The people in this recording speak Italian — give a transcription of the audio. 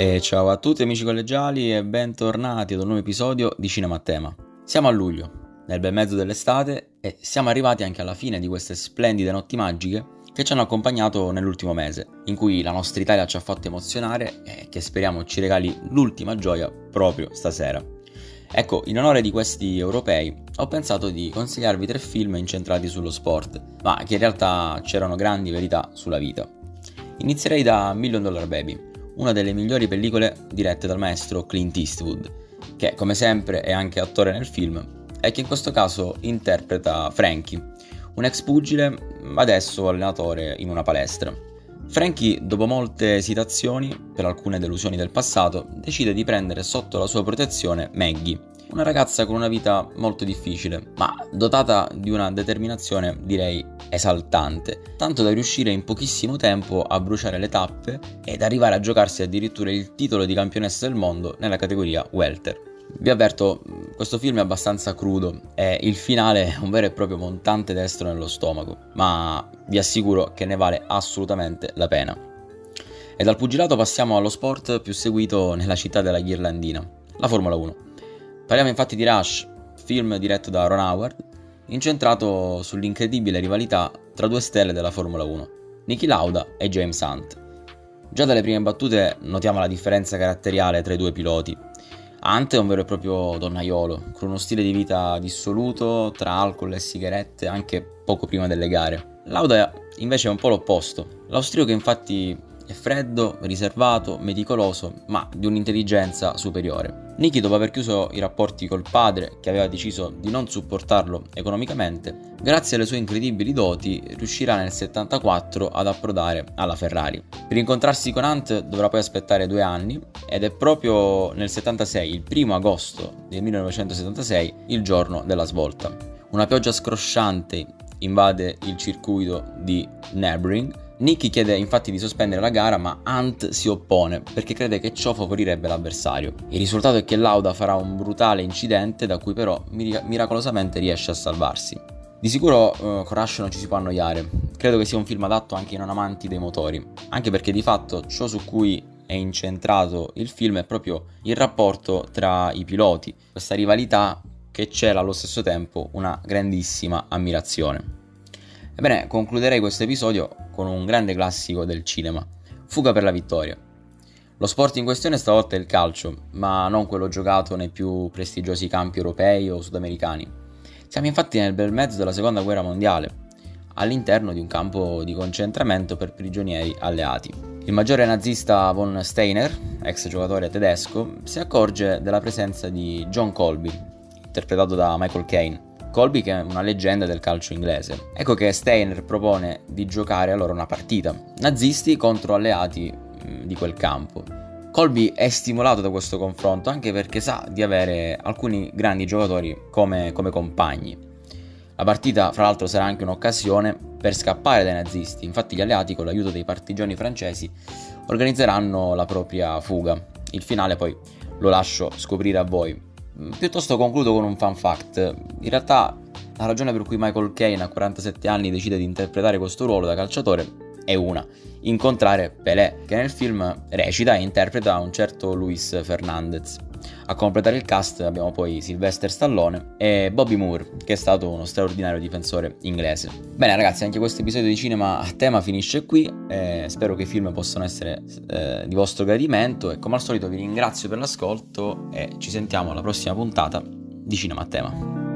E ciao a tutti amici collegiali e bentornati ad un nuovo episodio di Cinema a Tema. Siamo a luglio, nel bel mezzo dell'estate e siamo arrivati anche alla fine di queste splendide notti magiche che ci hanno accompagnato nell'ultimo mese, in cui la nostra Italia ci ha fatto emozionare e che speriamo ci regali l'ultima gioia proprio stasera. Ecco, in onore di questi europei, ho pensato di consigliarvi tre film incentrati sullo sport, ma che in realtà c'erano grandi verità sulla vita. Inizierei da Million Dollar Baby, una delle migliori pellicole dirette dal maestro Clint Eastwood, che come sempre è anche attore nel film e che in questo caso interpreta Frankie, un ex pugile adesso allenatore in una palestra. Frankie, dopo molte esitazioni per alcune delusioni del passato, decide di prendere sotto la sua protezione Maggie, una ragazza con una vita molto difficile, ma dotata di una determinazione direi esaltante, tanto da riuscire in pochissimo tempo a bruciare le tappe ed arrivare a giocarsi addirittura il titolo di campionessa del mondo nella categoria welter. Vi avverto, questo film è abbastanza crudo e il finale è un vero e proprio montante destro nello stomaco, ma vi assicuro che ne vale assolutamente la pena. E dal pugilato passiamo allo sport più seguito nella città della Ghirlandina, la Formula 1. Parliamo infatti di Rush, film diretto da Ron Howard, incentrato sull'incredibile rivalità tra due stelle della Formula 1, Niki Lauda e James Hunt. Già dalle prime battute notiamo la differenza caratteriale tra i due piloti. Hunt è un vero e proprio donnaiolo, con uno stile di vita dissoluto tra alcol e sigarette anche poco prima delle gare. Lauda invece è un po' l'opposto. L'austriaco infatti è freddo, riservato, meticoloso, ma di un'intelligenza superiore. Nicky, dopo aver chiuso i rapporti col padre, che aveva deciso di non supportarlo economicamente, grazie alle sue incredibili doti riuscirà nel 74 ad approdare alla Ferrari. Per incontrarsi con Hunt dovrà poi aspettare due anni ed è proprio nel 76, il primo agosto del 1976, il giorno della svolta. Una pioggia scrosciante invade il circuito di Nürburgring Nicky chiede infatti di sospendere la gara, ma Hunt si oppone perché crede che ciò favorirebbe l'avversario. Il risultato è che Lauda farà un brutale incidente da cui però mir- miracolosamente riesce a salvarsi. Di sicuro uh, con Rush non ci si può annoiare, credo che sia un film adatto anche ai non amanti dei motori, anche perché di fatto ciò su cui è incentrato il film è proprio il rapporto tra i piloti, questa rivalità che c'era allo stesso tempo una grandissima ammirazione. Ebbene, concluderei questo episodio con un grande classico del cinema, Fuga per la vittoria. Lo sport in questione stavolta è il calcio, ma non quello giocato nei più prestigiosi campi europei o sudamericani. Siamo infatti nel bel mezzo della seconda guerra mondiale, all'interno di un campo di concentramento per prigionieri alleati. Il maggiore nazista von Steiner, ex giocatore tedesco, si accorge della presenza di John Colby, interpretato da Michael Caine, Colby che è una leggenda del calcio inglese. Ecco che Steiner propone di giocare allora una partita, nazisti contro alleati mh, di quel campo. Colby è stimolato da questo confronto anche perché sa di avere alcuni grandi giocatori come, come compagni. La partita, fra l'altro, sarà anche un'occasione per scappare dai nazisti. Infatti, gli alleati, con l'aiuto dei partigiani francesi, organizzeranno la propria fuga. Il finale, poi, lo lascio scoprire a voi. Piuttosto concludo con un fun fact. In realtà la ragione per cui Michael Caine a 47 anni decide di interpretare questo ruolo da calciatore è una, incontrare Pelé, che nel film recita e interpreta un certo Luis Fernandez. A completare il cast abbiamo poi Sylvester Stallone e Bobby Moore, che è stato uno straordinario difensore inglese. Bene ragazzi, anche questo episodio di cinema a tema finisce qui, eh, spero che i film possano essere eh, di vostro gradimento e come al solito vi ringrazio per l'ascolto e ci sentiamo alla prossima puntata di Cinema a tema.